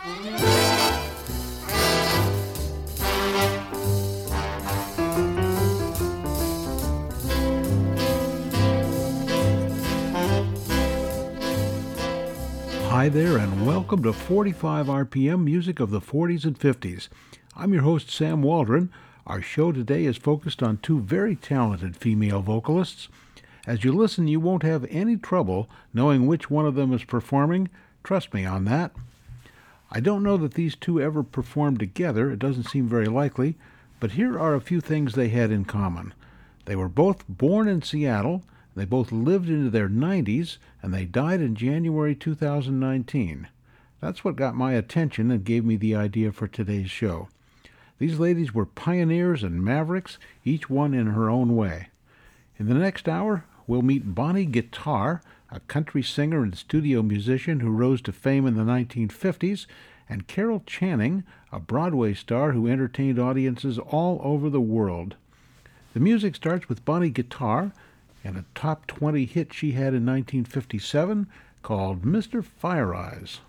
Hi there, and welcome to 45 RPM Music of the 40s and 50s. I'm your host, Sam Waldron. Our show today is focused on two very talented female vocalists. As you listen, you won't have any trouble knowing which one of them is performing. Trust me on that. I don't know that these two ever performed together, it doesn't seem very likely, but here are a few things they had in common. They were both born in Seattle, they both lived into their 90s, and they died in January 2019. That's what got my attention and gave me the idea for today's show. These ladies were pioneers and mavericks, each one in her own way. In the next hour, we'll meet Bonnie Guitar, a country singer and studio musician who rose to fame in the 1950s, and Carol Channing, a Broadway star who entertained audiences all over the world. The music starts with Bonnie Guitar and a top 20 hit she had in 1957 called Mr. Fire Eyes.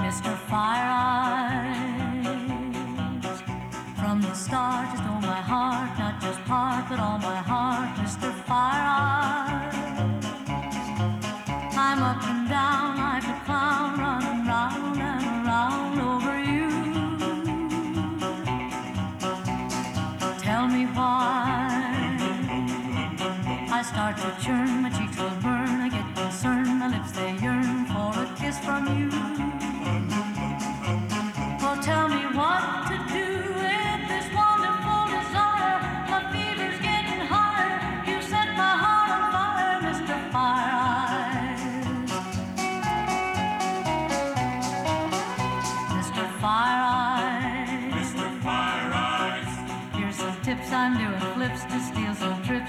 Mr. Fire Eyes, from the start all my heart,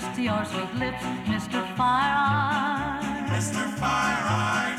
trips to your sweet lips, Mr. Fire. Mr. Fire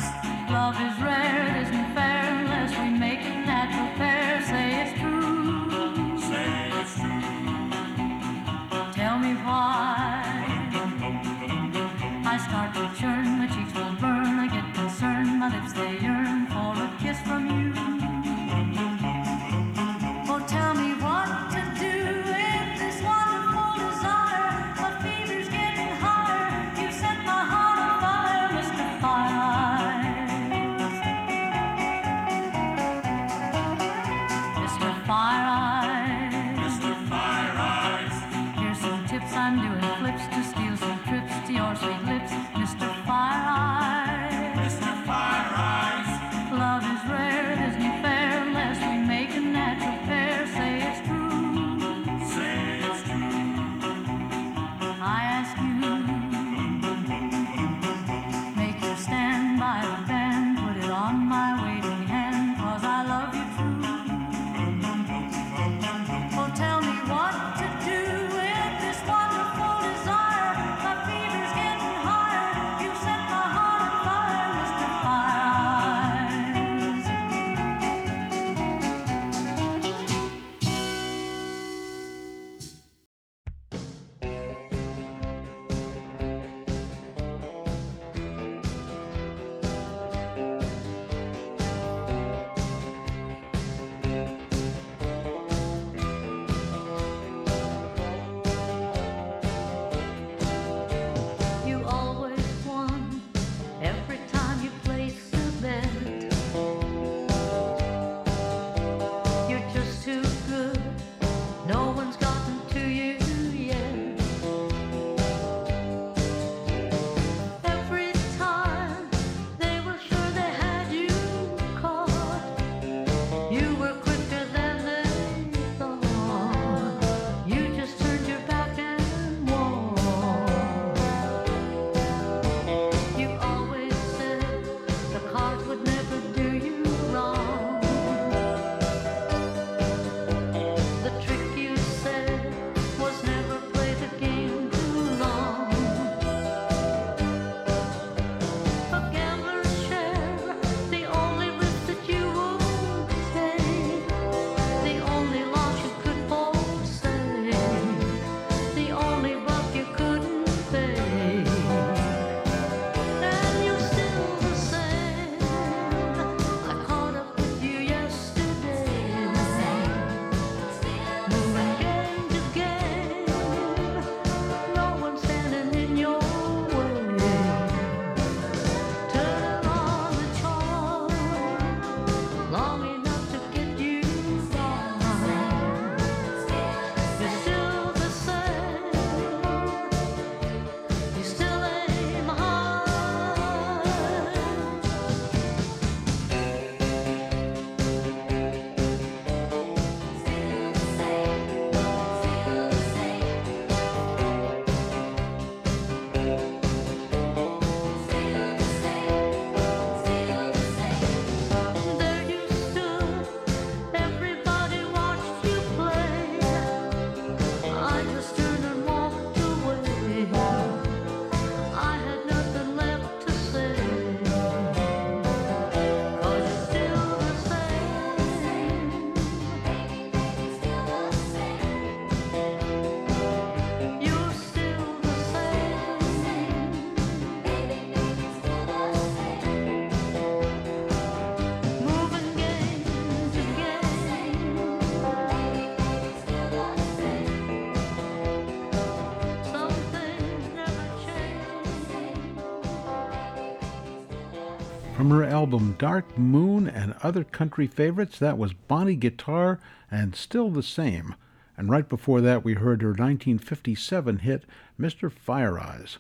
From her album Dark Moon and Other Country Favorites, that was Bonnie Guitar and Still the Same. And right before that, we heard her 1957 hit, Mr. Fire Eyes.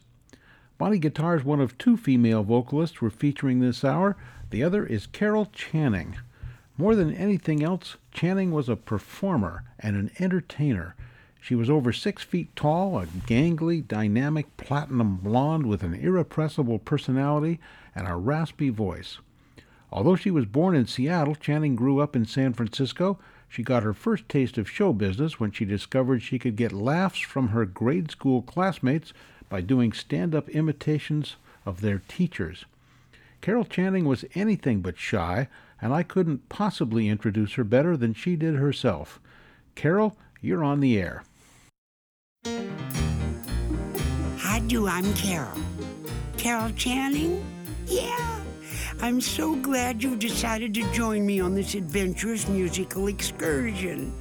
Bonnie Guitar is one of two female vocalists we're featuring this hour. The other is Carol Channing. More than anything else, Channing was a performer and an entertainer. She was over six feet tall, a gangly, dynamic platinum blonde with an irrepressible personality and a raspy voice. Although she was born in Seattle, Channing grew up in San Francisco. She got her first taste of show business when she discovered she could get laughs from her grade school classmates by doing stand up imitations of their teachers. Carol Channing was anything but shy, and I couldn't possibly introduce her better than she did herself. Carol, you're on the air. Hi, do I'm Carol. Carol Channing? Yeah. I'm so glad you decided to join me on this adventurous musical excursion.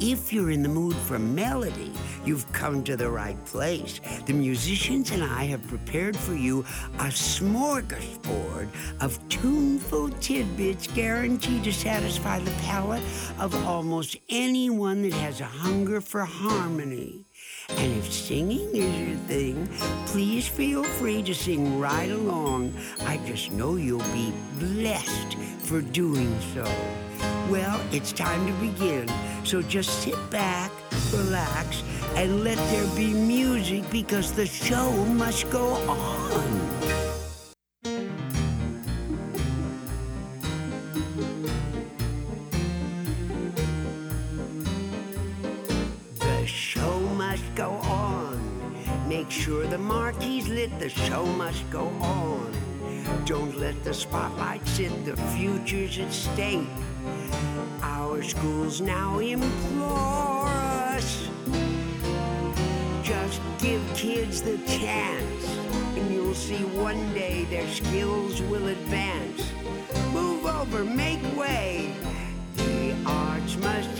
If you're in the mood for melody, you've come to the right place. The musicians and I have prepared for you a smorgasbord of tuneful tidbits guaranteed to satisfy the palate of almost anyone that has a hunger for harmony. And if singing is your thing, please feel free to sing right along. I just know you'll be blessed for doing so. Well, it's time to begin. So just sit back, relax, and let there be music because the show must go on. Sure the marquee's lit, the show must go on. Don't let the spotlight sit, the future's at stake. Our schools now implore us. Just give kids the chance, and you'll see one day their skills will advance. Move over, make way. The arts must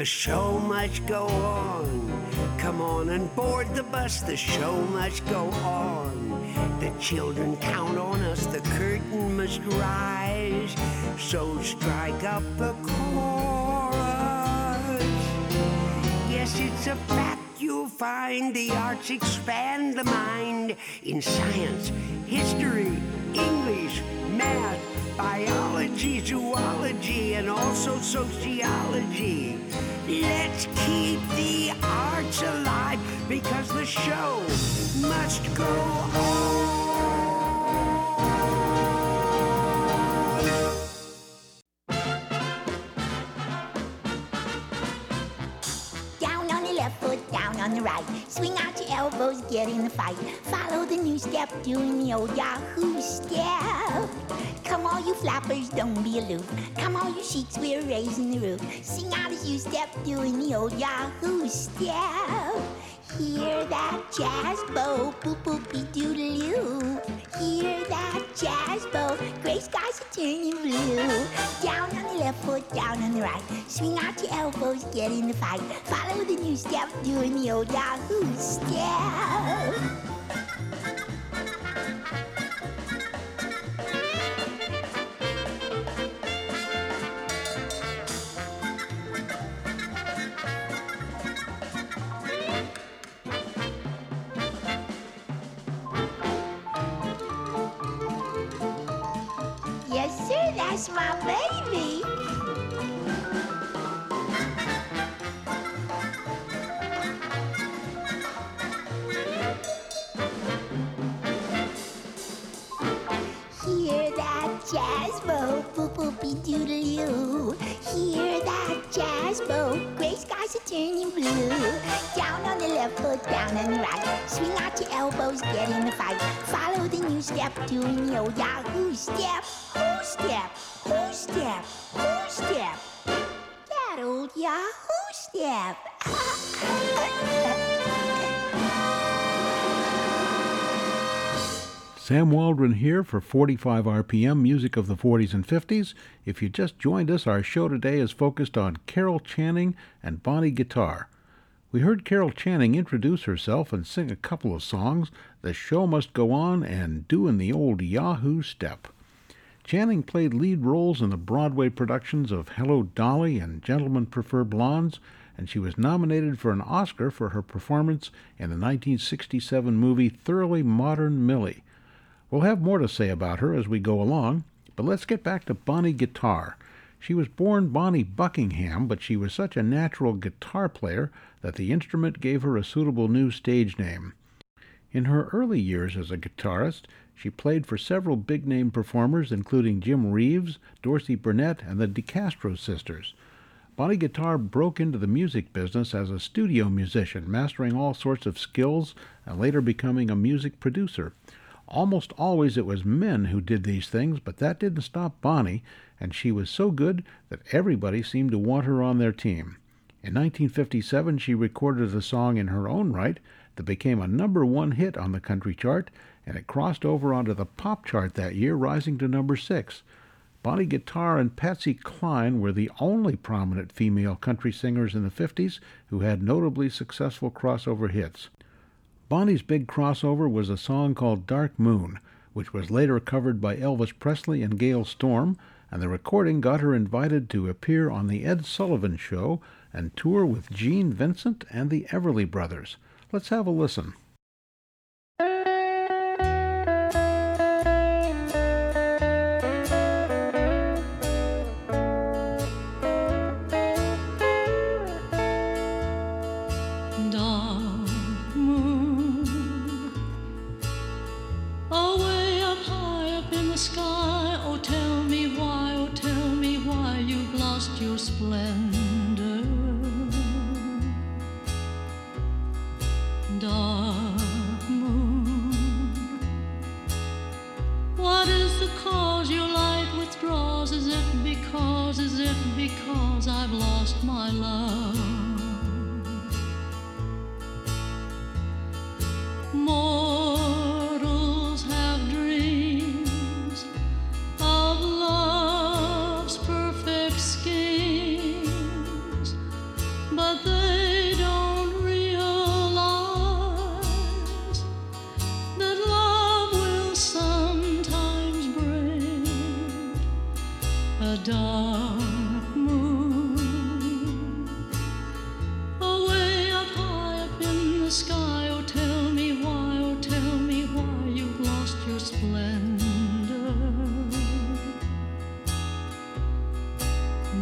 The show must go on. Come on and board the bus. The show must go on. The children count on us. The curtain must rise. So strike up a chorus. Yes, it's a fact you'll find the arts expand the mind in science, history, English, math, biology, zoology, and also sociology. Let's keep the arts alive because the show must go on. Right. Swing out your elbows, get in the fight. Follow the new step, doing the old Yahoo step. Come all you flappers, don't be aloof. Come all you sheiks, we're raising the roof. Sing out as you step, doing the old Yahoo step. Hear that jazz bow, boop boopy doodaloo. Hear that jazz bow, gray skies are turning blue. Down on the left foot, down on the right. Swing out your elbows, get in the fight. Follow the new step, doing the old Yahoo step. That's my baby. Hear that jazz bow, boop boopy doodaloo. Hear that jazz bow, gray skies are turning blue. Down on the left foot, down on the right. Swing out your elbows, get in the fight. Follow the new step, doing old Yahoo step? Sam Waldron here for 45 RPM music of the 40s and 50s. If you just joined us, our show today is focused on Carol Channing and Bonnie Guitar. We heard Carol Channing introduce herself and sing a couple of songs, The Show Must Go On and Doin' the Old Yahoo Step. Channing played lead roles in the Broadway productions of Hello Dolly and Gentlemen Prefer Blondes, and she was nominated for an Oscar for her performance in the 1967 movie Thoroughly Modern Millie. We'll have more to say about her as we go along, but let's get back to Bonnie Guitar. She was born Bonnie Buckingham, but she was such a natural guitar player that the instrument gave her a suitable new stage name. In her early years as a guitarist, she played for several big name performers, including Jim Reeves, Dorsey Burnette, and the DeCastro sisters. Bonnie Guitar broke into the music business as a studio musician, mastering all sorts of skills and later becoming a music producer. Almost always it was men who did these things, but that didn't stop Bonnie, and she was so good that everybody seemed to want her on their team. In 1957, she recorded a song in her own right that became a number one hit on the country chart, and it crossed over onto the pop chart that year, rising to number six. Bonnie Guitar and Patsy Cline were the only prominent female country singers in the 50s who had notably successful crossover hits. Bonnie's big crossover was a song called Dark Moon, which was later covered by Elvis Presley and Gale Storm, and the recording got her invited to appear on The Ed Sullivan Show and tour with Gene Vincent and the Everly Brothers. Let's have a listen.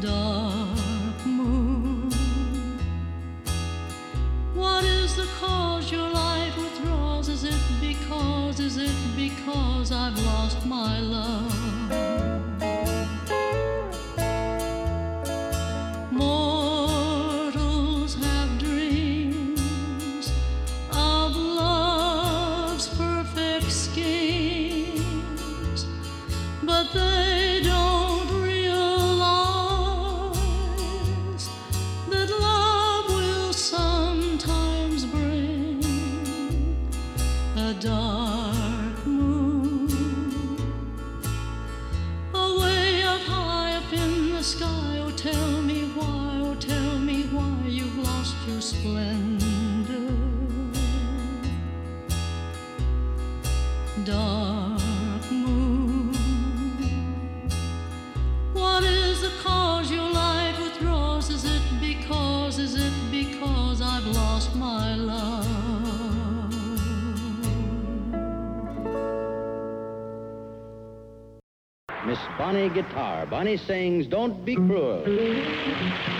Dark moon, what is the cause your light withdraws? Is it because, is it because I've lost my love? Bonnie Bonnie sings Don't Be Cruel.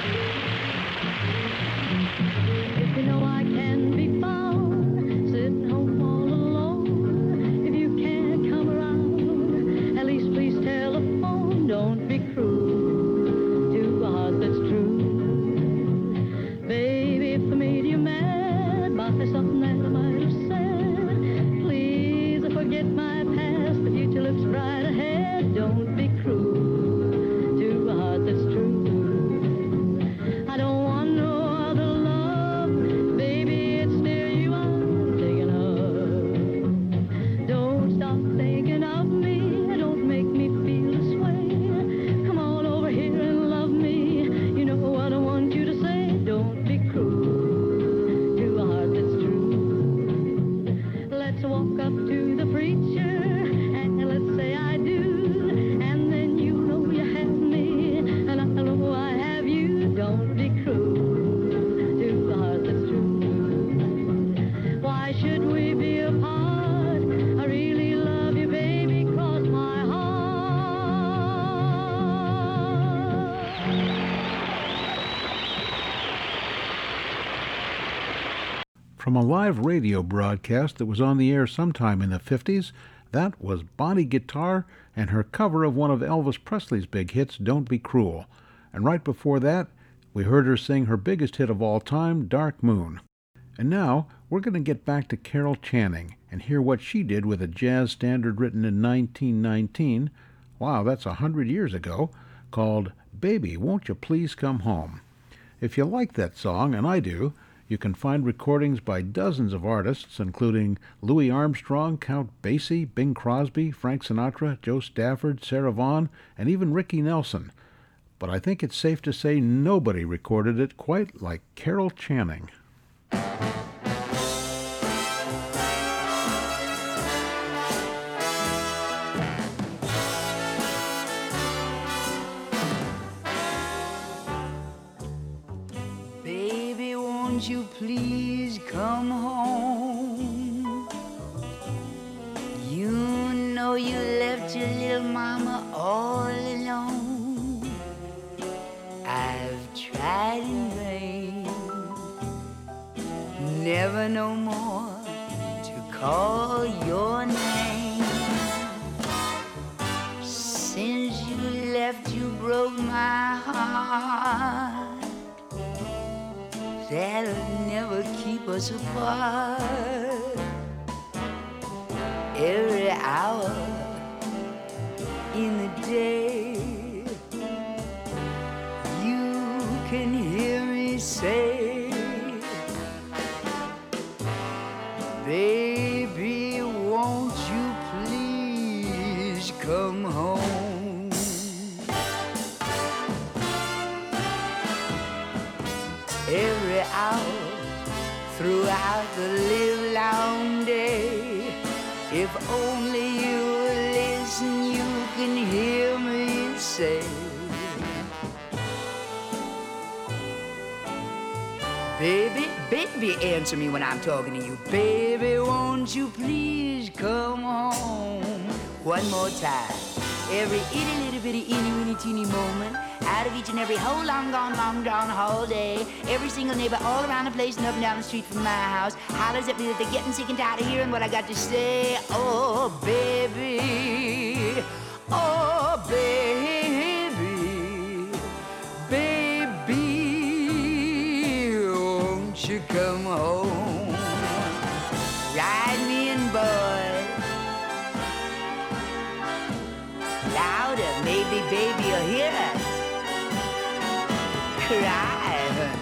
From a live radio broadcast that was on the air sometime in the 50s, that was Bonnie Guitar and her cover of one of Elvis Presley's big hits, Don't Be Cruel. And right before that, we heard her sing her biggest hit of all time, Dark Moon. And now we're going to get back to Carol Channing and hear what she did with a jazz standard written in 1919. Wow, that's a hundred years ago, called Baby, Won't You Please Come Home. If you like that song, and I do, you can find recordings by dozens of artists, including Louis Armstrong, Count Basie, Bing Crosby, Frank Sinatra, Jo Stafford, Sarah Vaughan, and even Ricky Nelson. But I think it's safe to say nobody recorded it quite like Carol Channing. Please come home? You know you left your little mama all alone. I've tried in vain, never no more to call your name. Since you left, you broke my heart that'll never keep us apart. Every hour in the day, baby, answer me when I'm talking to you. Baby, won't you please come home? One more time. Every itty little bitty itty weeny teeny moment out of each and every whole long gone long drawn whole day. Every single neighbor all around the place and up and down the street from my house hollers at me that they're getting sick and tired of hearing what I got to say. Oh baby, oh baby, come home? Ride me in, boy. louder, maybe baby will hear us. Cry, honey.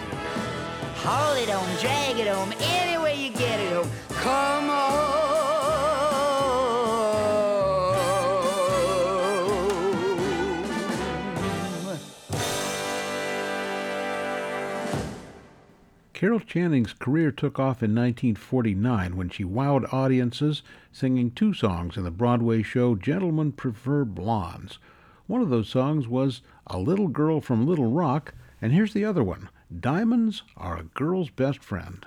Hold it home, drag it home, any way you get it home. Come on. Carol Channing's career took off in 1949 when she wowed audiences singing two songs in the Broadway show Gentlemen Prefer Blondes. One of those songs was A Little Girl from Little Rock, and here's the other one Diamonds Are a Girl's Best Friend.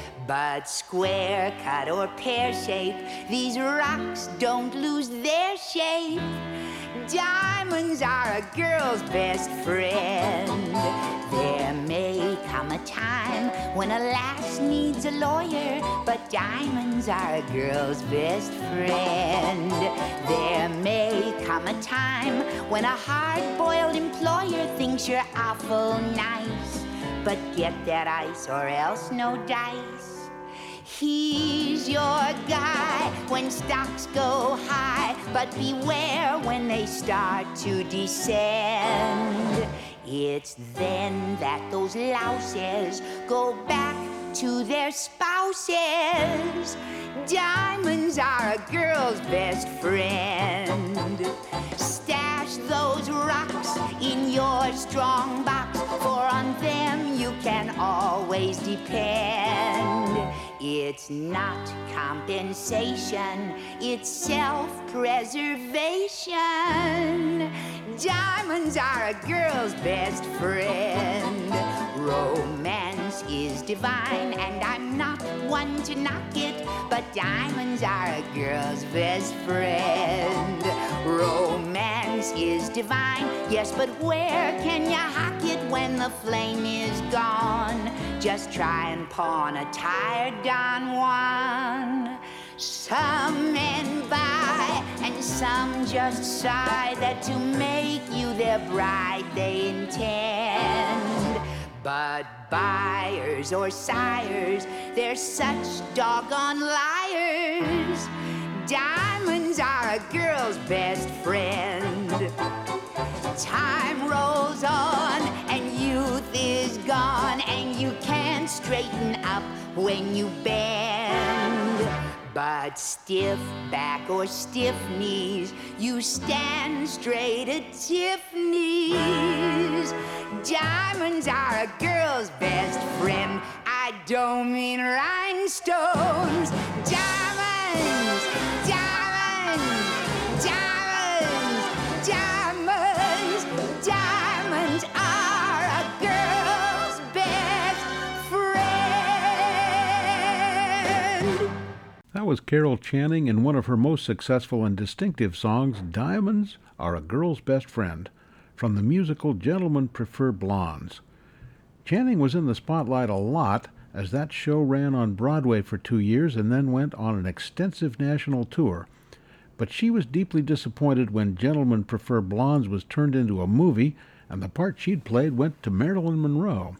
But square cut or pear shape, these rocks don't lose their shape. Diamonds are a girl's best friend. There may come a time when a lass needs a lawyer, but diamonds are a girl's best friend. There may come a time when a hard boiled employer thinks you're awful nice, but get that ice or else no dice. He's your guy when stocks go high, but beware when they start to descend. It's then that those louses go back to their spouses. Diamonds are a girl's best friend. Stash those rocks in your strong box, for on them you can always depend. It's not compensation, it's self preservation. Diamonds are a girl's best friend. Romance is divine, and I'm not one to knock it, but diamonds are a girl's best friend. Romance is divine, yes, but where can you hock it when the flame is gone? Just try and pawn a tired Don Juan. Some men buy and some just sigh that to make you their bride they intend. But buyers or sires, they're such doggone liars. Diamonds are a girl's best friend. Time rolls on and youth is gone, and you can't straighten up when you bend. But stiff back or stiff knees, you stand straight at Tiffany's. Diamonds are a girl's best friend. I don't mean rhinestones. Diamonds, diamonds, was Carol Channing in one of her most successful and distinctive songs, Diamonds Are a Girl's Best Friend, from the musical Gentlemen Prefer Blondes. Channing was in the spotlight a lot as that show ran on Broadway for two years and then went on an extensive national tour. But she was deeply disappointed when Gentlemen Prefer Blondes was turned into a movie and the part she'd played went to Marilyn Monroe.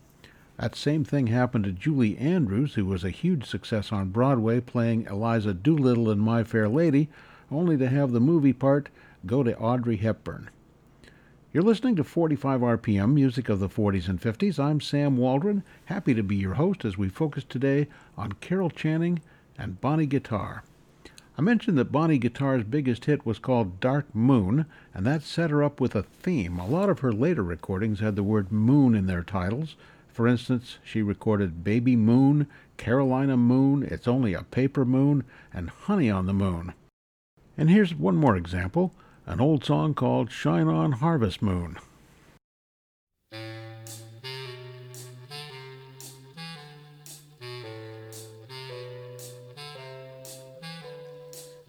That same thing happened to Julie Andrews, who was a huge success on Broadway playing Eliza Doolittle in My Fair Lady, only to have the movie part go to Audrey Hepburn. You're listening to 45 RPM, music of the 40s and 50s. I'm Sam Waldron, happy to be your host as we focus today on Carol Channing and Bonnie Guitar. I mentioned that Bonnie Guitar's biggest hit was called Dark Moon, and that set her up with a theme. A lot of her later recordings had the word moon in their titles. For instance, she recorded Baby Moon, Carolina Moon, It's Only a Paper Moon, and Honey on the Moon. And here's one more example an old song called Shine On Harvest Moon.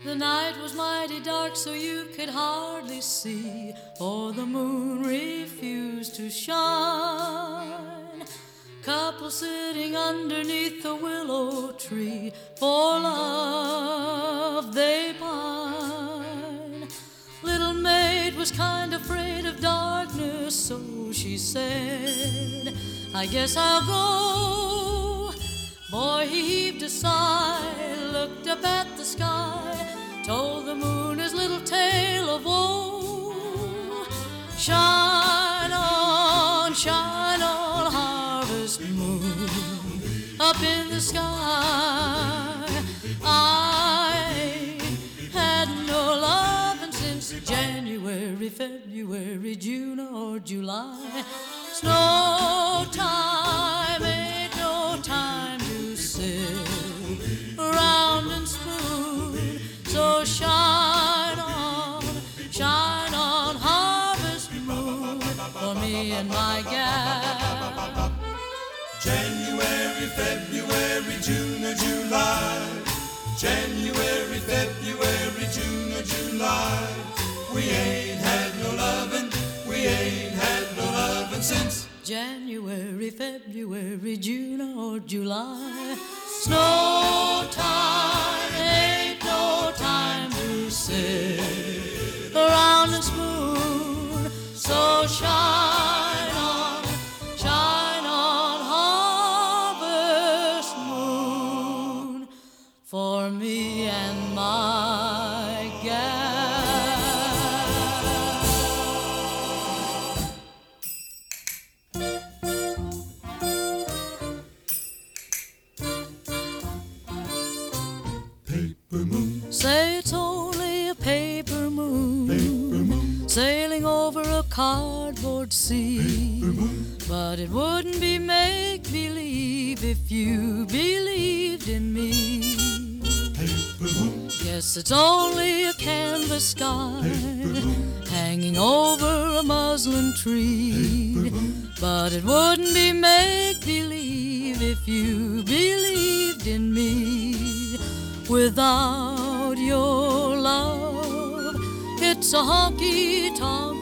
The night was mighty dark, so you could hardly see, for the moon refused to shine. Couple sitting underneath a willow tree, for love they pine. Little maid was kind of afraid of darkness, so she said, I guess I'll go. Boy, he heaved a sigh, February, June, or July. Snow time ain't no time to sit around and spoon. So shine on, shine on, harvest moon for me and my gal. January, February, June or July. January, January, February, June, or July. Snow time ain't no time to sit around and spoon. So shine cardboard sea. But it wouldn't be make believe if you believed in me. Yes, it's only a canvas sky hanging over a muslin tree. But it wouldn't be make believe if you believed in me. Without your love, it's a honky tonk.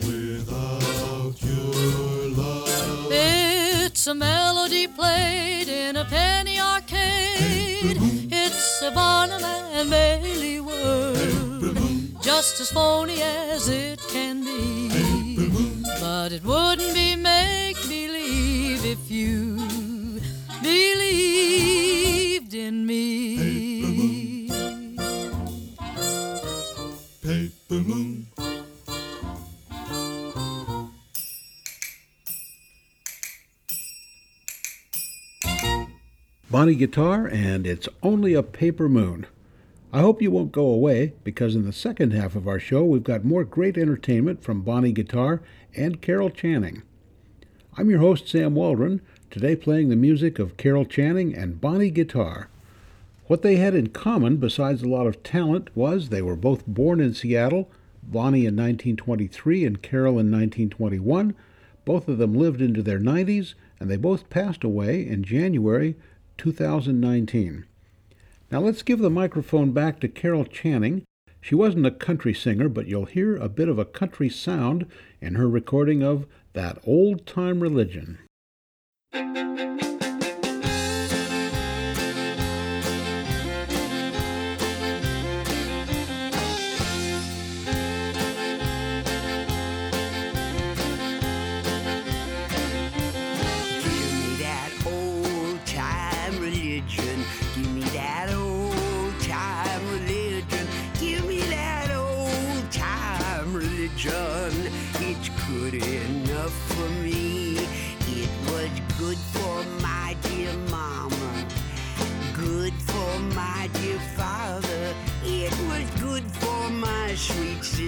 It's a melody played in a penny arcade. It's a Barnum and Bailey world, just as phony as it can be. But it wouldn't be make believe if you believed in me. paper moon. Bonnie Guitar, and it's only a paper moon. I hope you won't go away because in the second half of our show we've got more great entertainment from Bonnie Guitar and Carol Channing. I'm your host, Sam Waldron, today playing the music of Carol Channing and Bonnie Guitar. What they had in common, besides a lot of talent, was they were both born in Seattle, Bonnie in 1923 and Carol in 1921. Both of them lived into their 90s, and they both passed away in January 2019. Now let's give the microphone back to Carol Channing. She wasn't a country singer, but you'll hear a bit of a country sound in her recording of That Old Time Religion.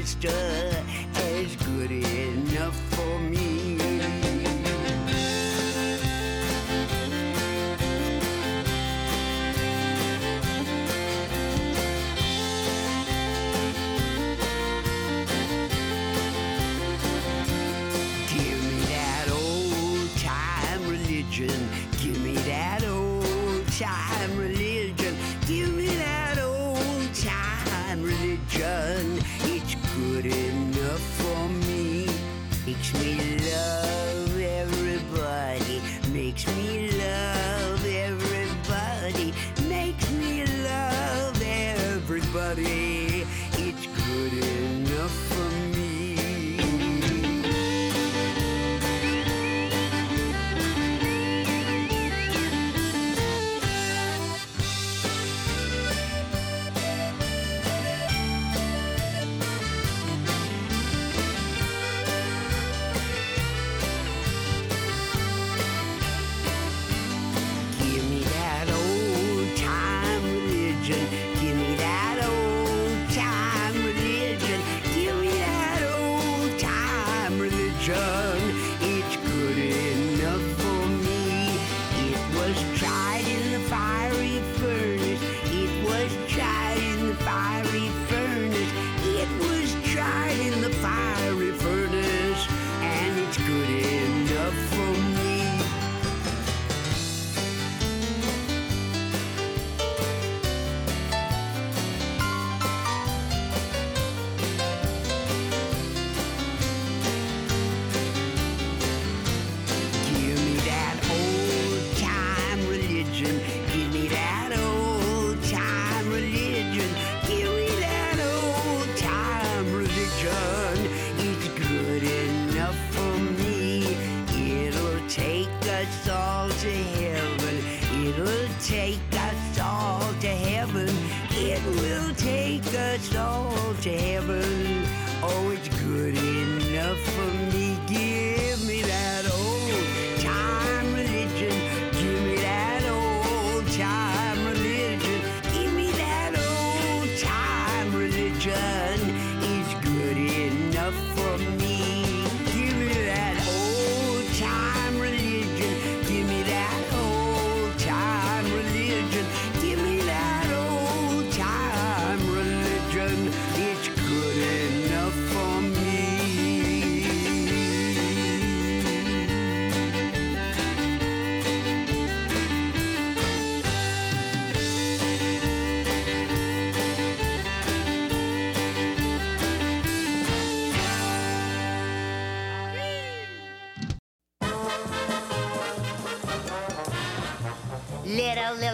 Sister. As good enough for me. Give me that old time religion. Give me that old time Makes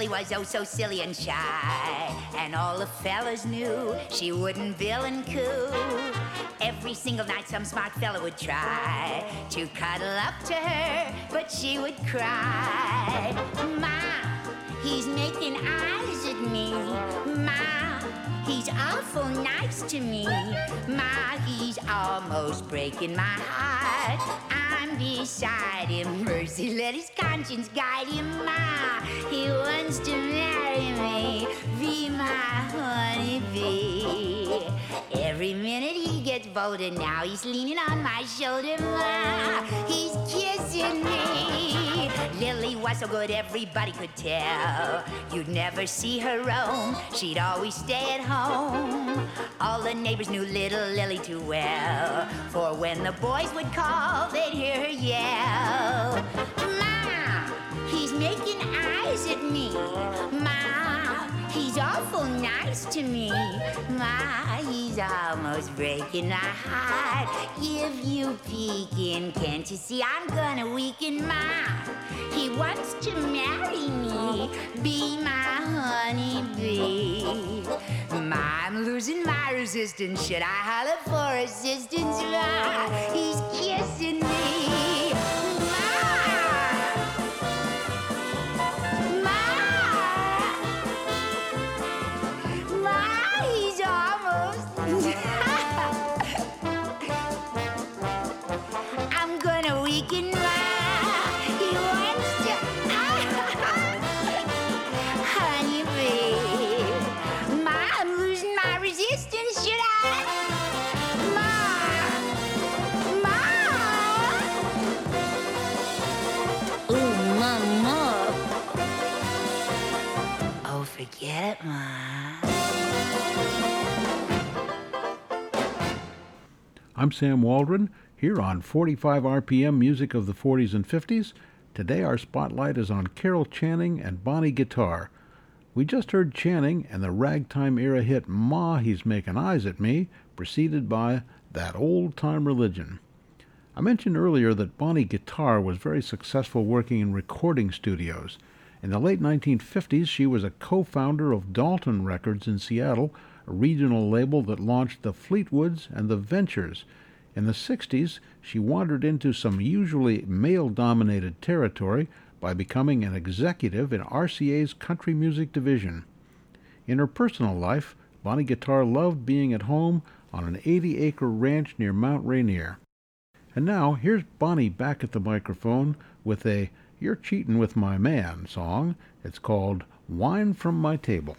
was oh so silly and shy, and all the fellas knew she wouldn't bill and coo. Every single night, some smart fella would try to cuddle up to her, but she would cry. Ma, he's making eyes at me. Ma, he's awful nice to me. Ma, he's almost breaking my heart. Beside him. Mercy, let his conscience guide him. Ma, he wants to marry me. Be my honeybee. Every minute he gets bolder. Now he's leaning on my shoulder. Ma, he's kissing me. Lily was so good, everybody could tell. You'd never see her roam. She'd always stay at home. All the neighbors knew little Lily too well. For when the boys would call, they'd hear her yell. Ma, he's making eyes at me. Ma, he's awful nice to me. Ma, he's almost breaking my heart. If you peeking, can't you see I'm gonna weaken? Ma, he wants to marry me. Be my honeybee. Ma, I'm losing my resistance. Should I holler for assistance? Ma, he's kissing me. Forget it, Ma. I'm Sam Waldron, here on 45 RPM Music of the 40s and 50s. Today our spotlight is on Carol Channing and Bonnie Guitar. We just heard Channing and the ragtime era hit Ma He's Making Eyes at Me, preceded by That Old Time Religion. I mentioned earlier that Bonnie Guitar was very successful working in recording studios. In the late 1950s, she was a co founder of Dolton Records in Seattle, a regional label that launched the Fleetwoods and the Ventures. In the 60s, she wandered into some usually male dominated territory by becoming an executive in RCA's country music division. In her personal life, Bonnie Guitar loved being at home on an 80 acre ranch near Mount Rainier. And now, here's Bonnie back at the microphone with a You're Cheatin' with My Man song. It's called Wine from My Table.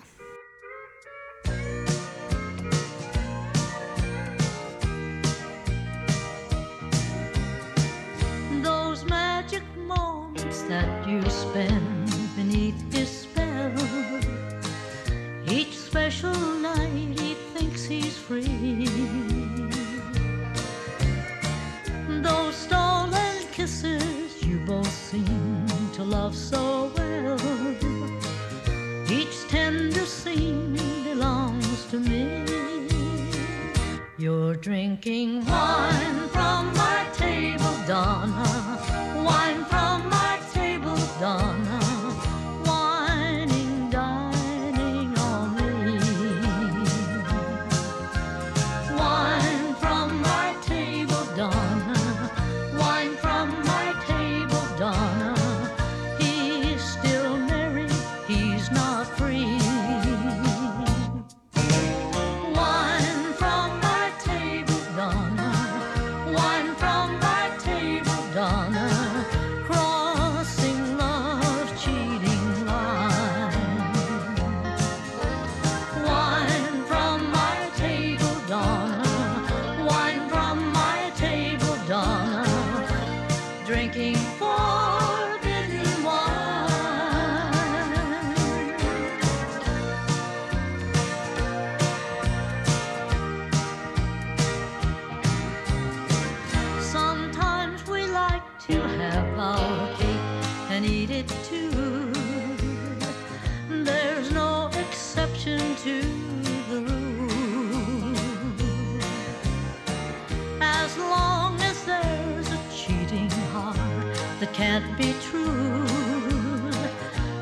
That can't be true,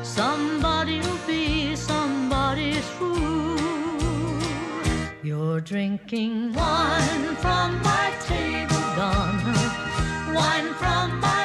somebody'll be somebody's fool. You're drinking wine from my table, Donna. Wine from my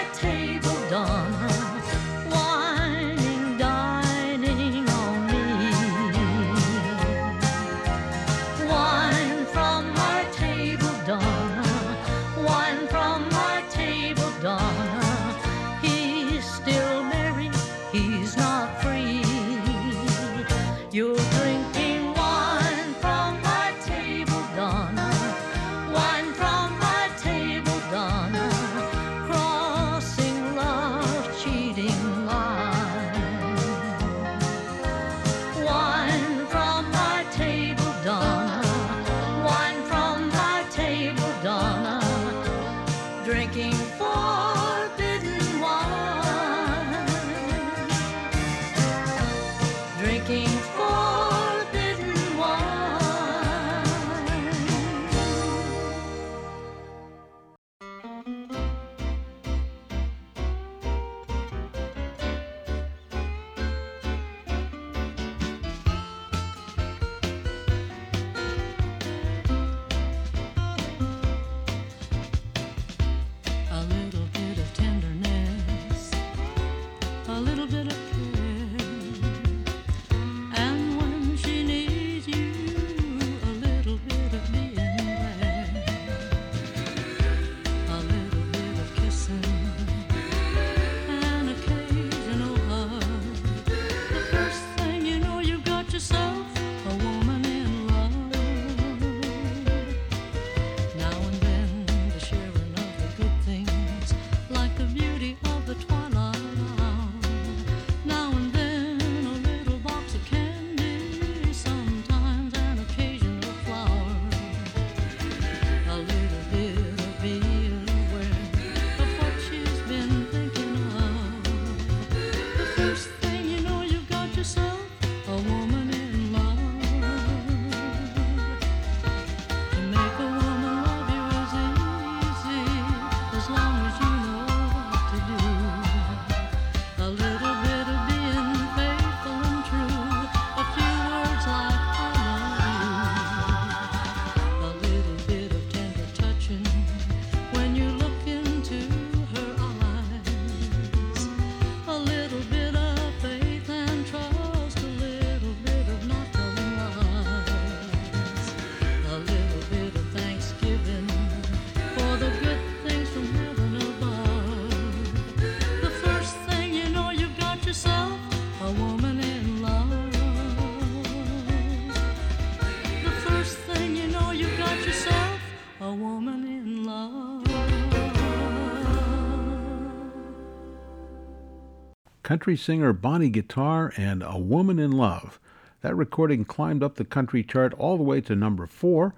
Country singer Bonnie Guitar and A Woman in Love. That recording climbed up the country chart all the way to number four,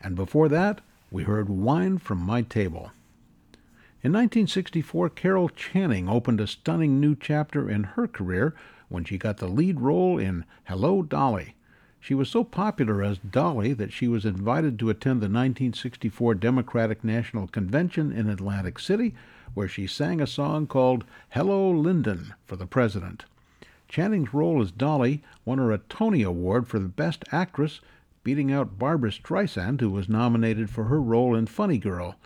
and before that, we heard Wine from My Table. In 1964, Carol Channing opened a stunning new chapter in her career when she got the lead role in Hello, Dolly. She was so popular as Dolly that she was invited to attend the 1964 Democratic National Convention in Atlantic City, where she sang a song called Hello, Lyndon for the President. Channing's role as Dolly won her a Tony Award for the Best Actress, beating out Barbra Streisand, who was nominated for her role in Funny Girl.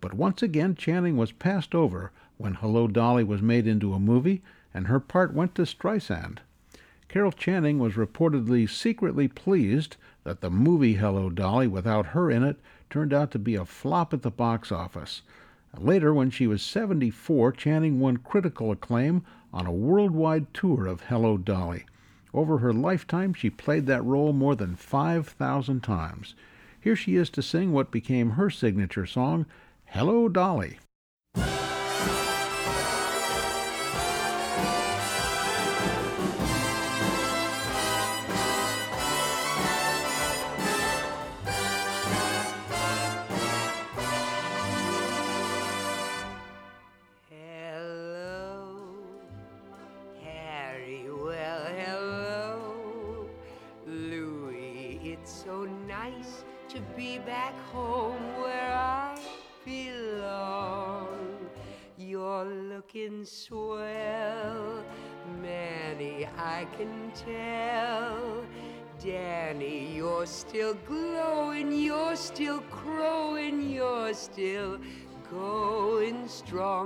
But once again, Channing was passed over when Hello, Dolly was made into a movie, and her part went to Streisand. Carol Channing was reportedly secretly pleased that the movie Hello, Dolly, without her in it, turned out to be a flop at the box office. Later, when she was 74, Channing won critical acclaim on a worldwide tour of Hello Dolly. Over her lifetime, she played that role more than 5,000 times. Here she is to sing what became her signature song, Hello Dolly.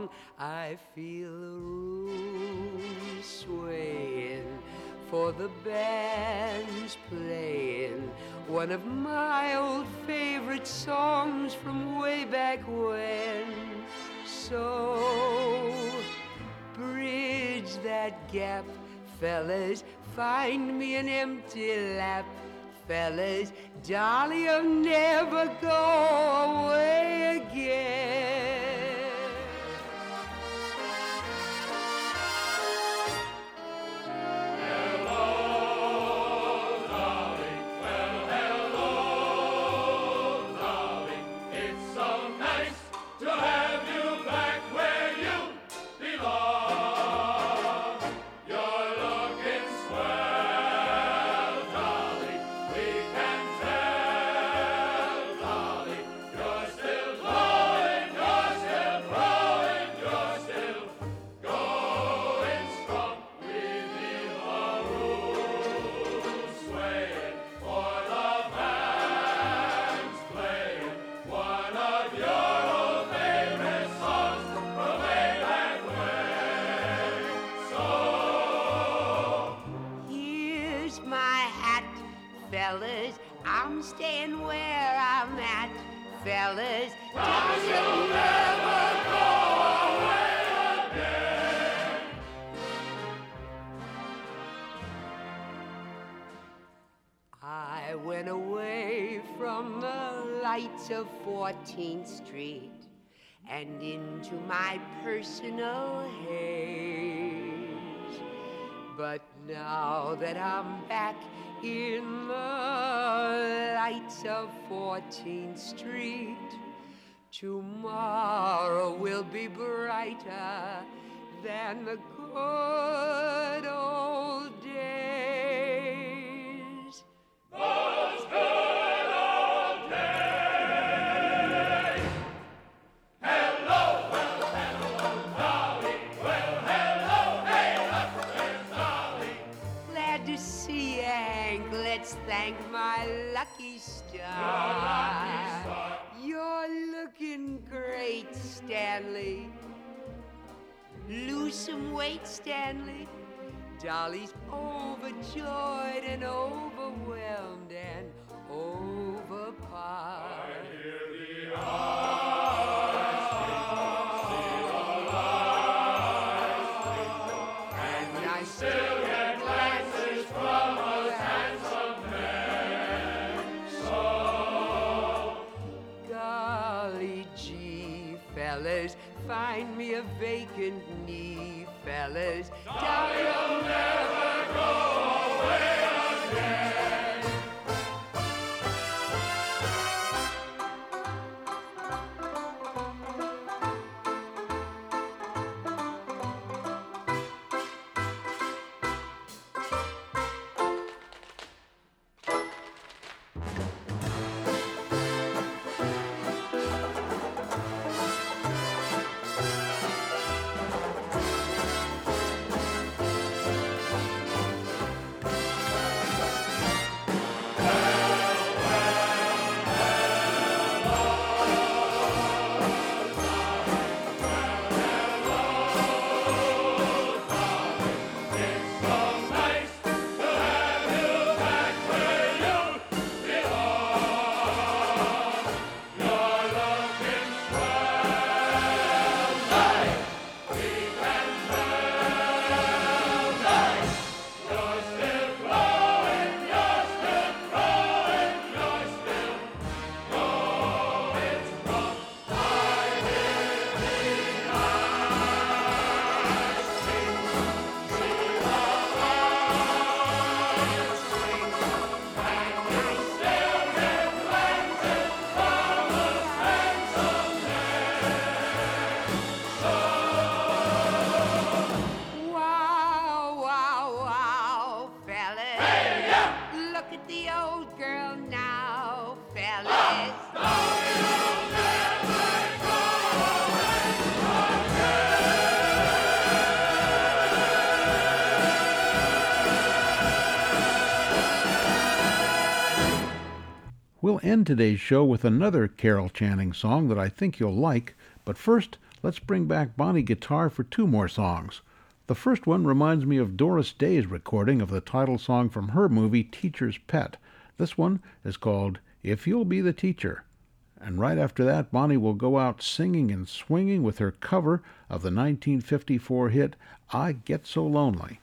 Strong. I feel the room swaying, for the band's playing one of my old favorite songs from way back when. So, bridge that gap, fellas, find me an empty lap. Fellas, Dolly'll never go away again. Street and into my personal haze. But now that I'm back in the lights of 14th Street, tomorrow will be brighter than the good old great, Stanley. Lose some weight, Stanley. Dolly's overjoyed and overwhelmed and overpowered. Vacant knee, fellas. Dolly'll never End today's show with another Carol Channing song that I think you'll like, but first, let's bring back Bonnie Guitar for two more songs. The first one reminds me of Doris Day's recording of the title song from her movie Teacher's Pet. This one is called If You'll Be the Teacher. And right after that, Bonnie will go out singing and swinging with her cover of the 1954 hit I Get So Lonely.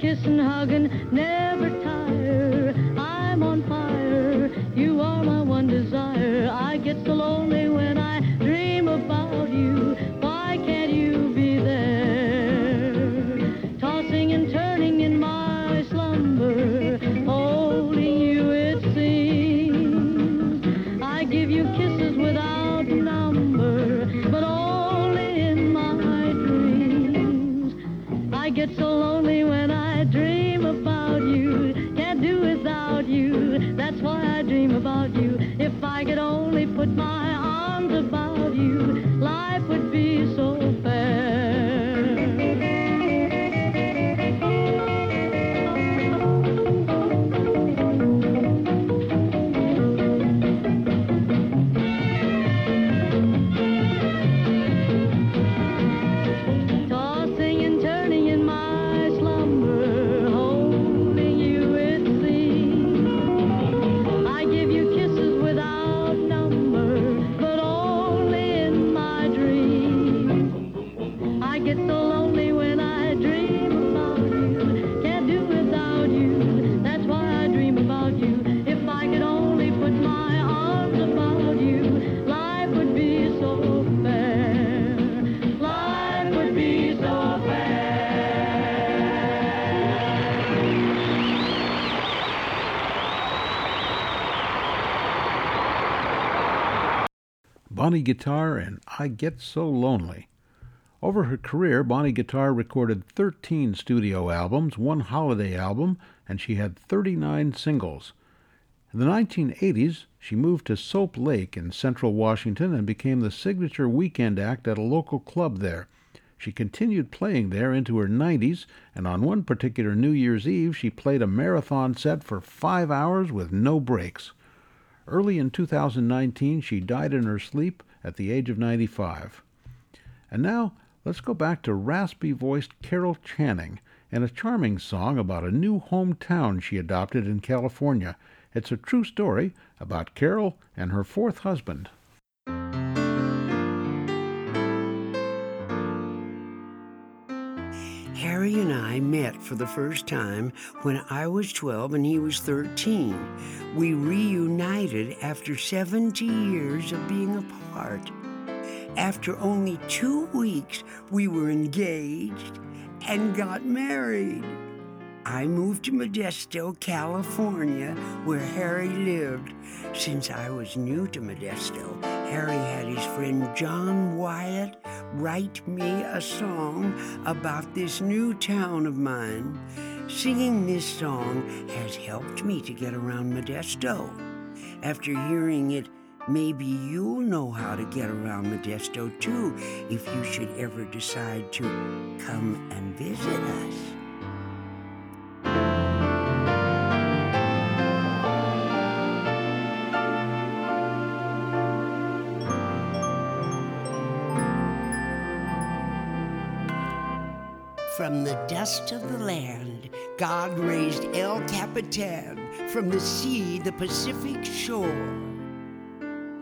Kiss and hug and never tire. I'm on fire. Bonnie Guitar and I Get So Lonely. Over her career, Bonnie Guitar recorded 13 studio albums, one holiday album, and she had 39 singles. In the 1980s, she moved to Soap Lake in central Washington and became the signature weekend act at a local club there. She continued playing there into her 90s, and on one particular New Year's Eve, she played a marathon set for five hours with no breaks. Early in 2019, she died in her sleep at the age of 95. And now, let's go back to raspy voiced Carol Channing and a charming song about a new hometown she adopted in California. It's a true story about Carol and her fourth husband. Harry and I met for the first time when I was 12 and he was 13. We reunited after 70 years of being apart. After only two weeks, we were engaged and got married. I moved to Modesto, California, where Harry lived. Since I was new to Modesto, Harry had his friend John Wyatt write me a song about this new town of mine. Singing this song has helped me to get around Modesto. After hearing it, maybe you'll know how to get around Modesto too if you should ever decide to come and visit us. From the dust of the land, God raised El Capitan from the sea, the Pacific shore.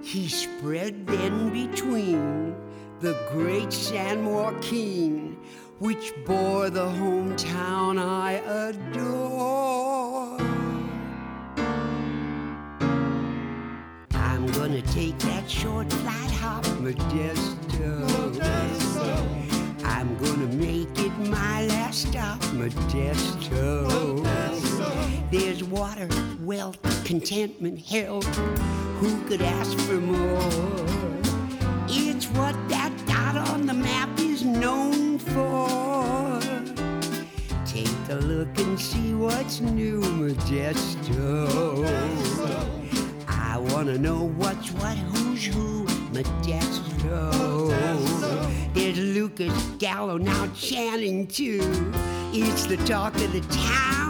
He spread then between the great San Joaquin, which bore the hometown I adore. I'm gonna take that short flight hop, Modesto. I'm gonna make it my last stop, Modesto. There's water, wealth, contentment, health. Who could ask for more? It's what that dot on the map is known for. Take a look and see what's new, Modesto. I wanna know what's what, who's who, Modesto. There's Lucas Gallo now Channing too. It's the talk of the town.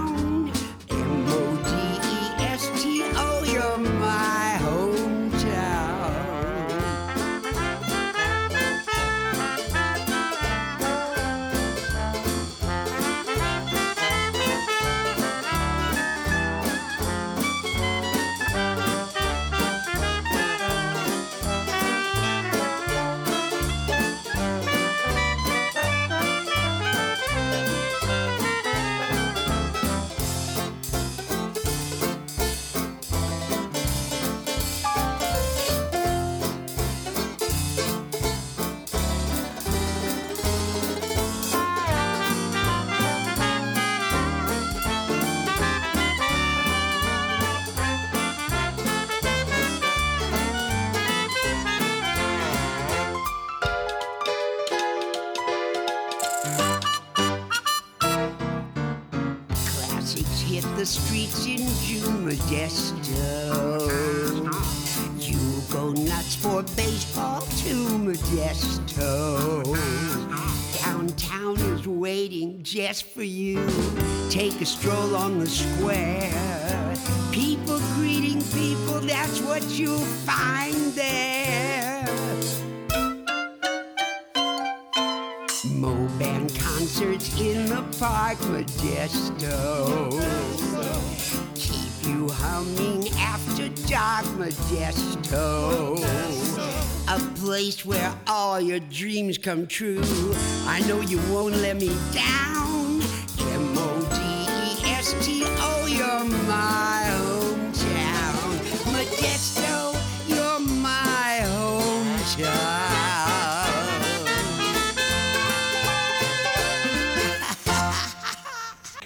Streets in June, Modesto. You go nuts for baseball too, Modesto. Downtown is waiting just for you. Take a stroll on the square. People greeting people, that's what you'll find there. Concerts in the park, Modesto. Keep you humming after dark, Modesto. A place where all your dreams come true. I know you won't let me down. M O D E S T O, you're my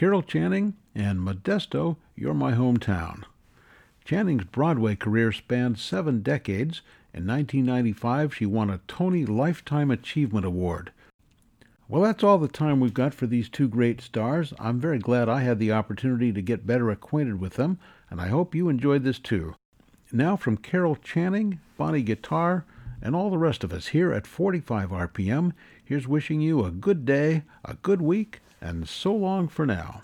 Carol Channing and Modesto, You're My Hometown. Channing's Broadway career spanned seven decades. In 1995, she won a Tony Lifetime Achievement Award. Well, that's all the time we've got for these two great stars. I'm very glad I had the opportunity to get better acquainted with them, and I hope you enjoyed this too. Now, from Carol Channing, Bonnie Guitar, and all the rest of us here at 45 RPM, here's wishing you a good day, a good week, and so long for now.